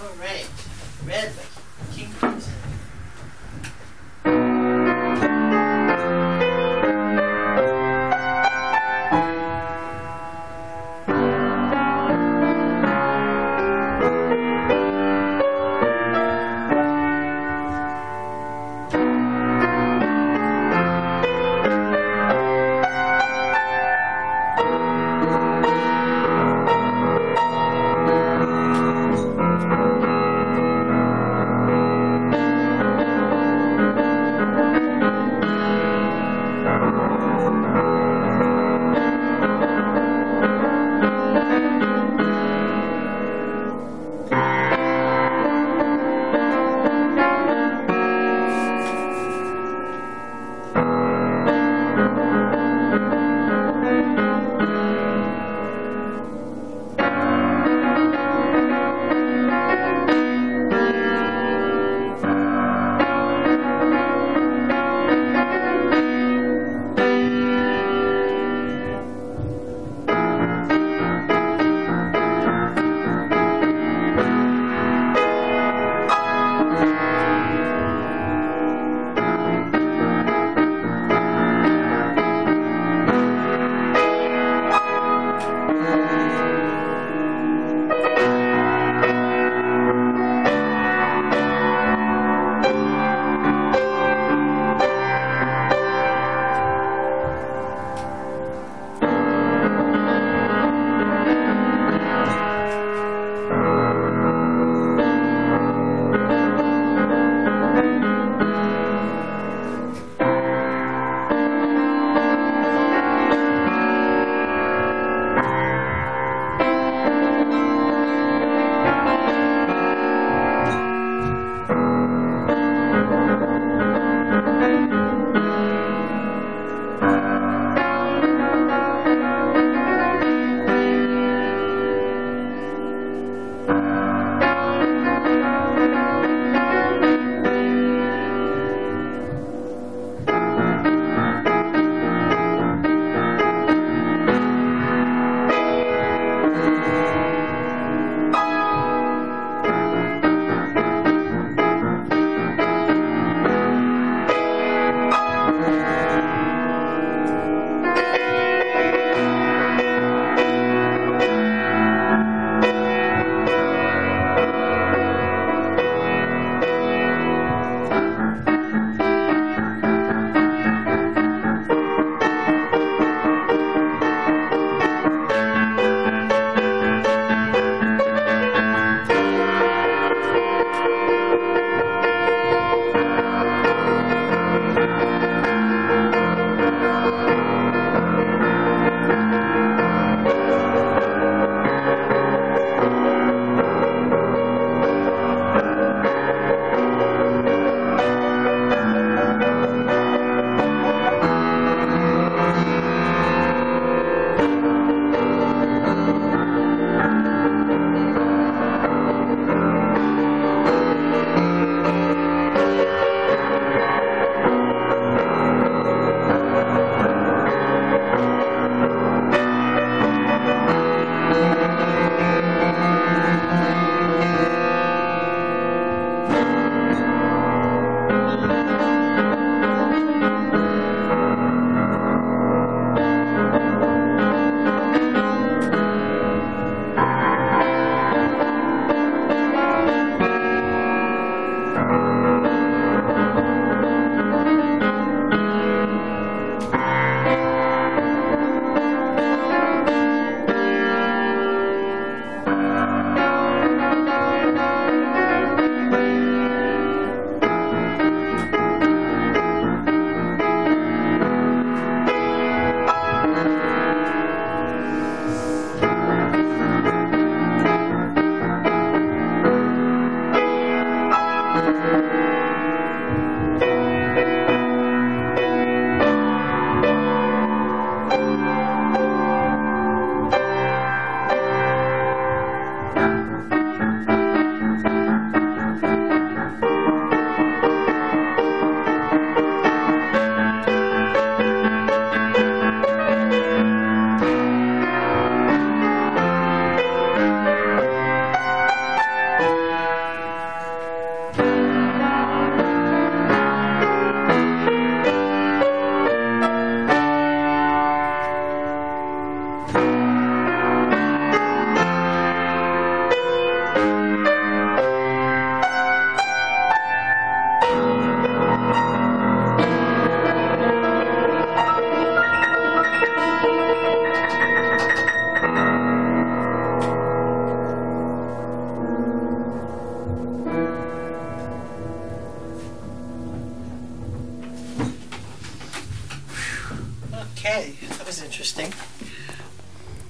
Alright. Red King Crimson. Okay, that was interesting.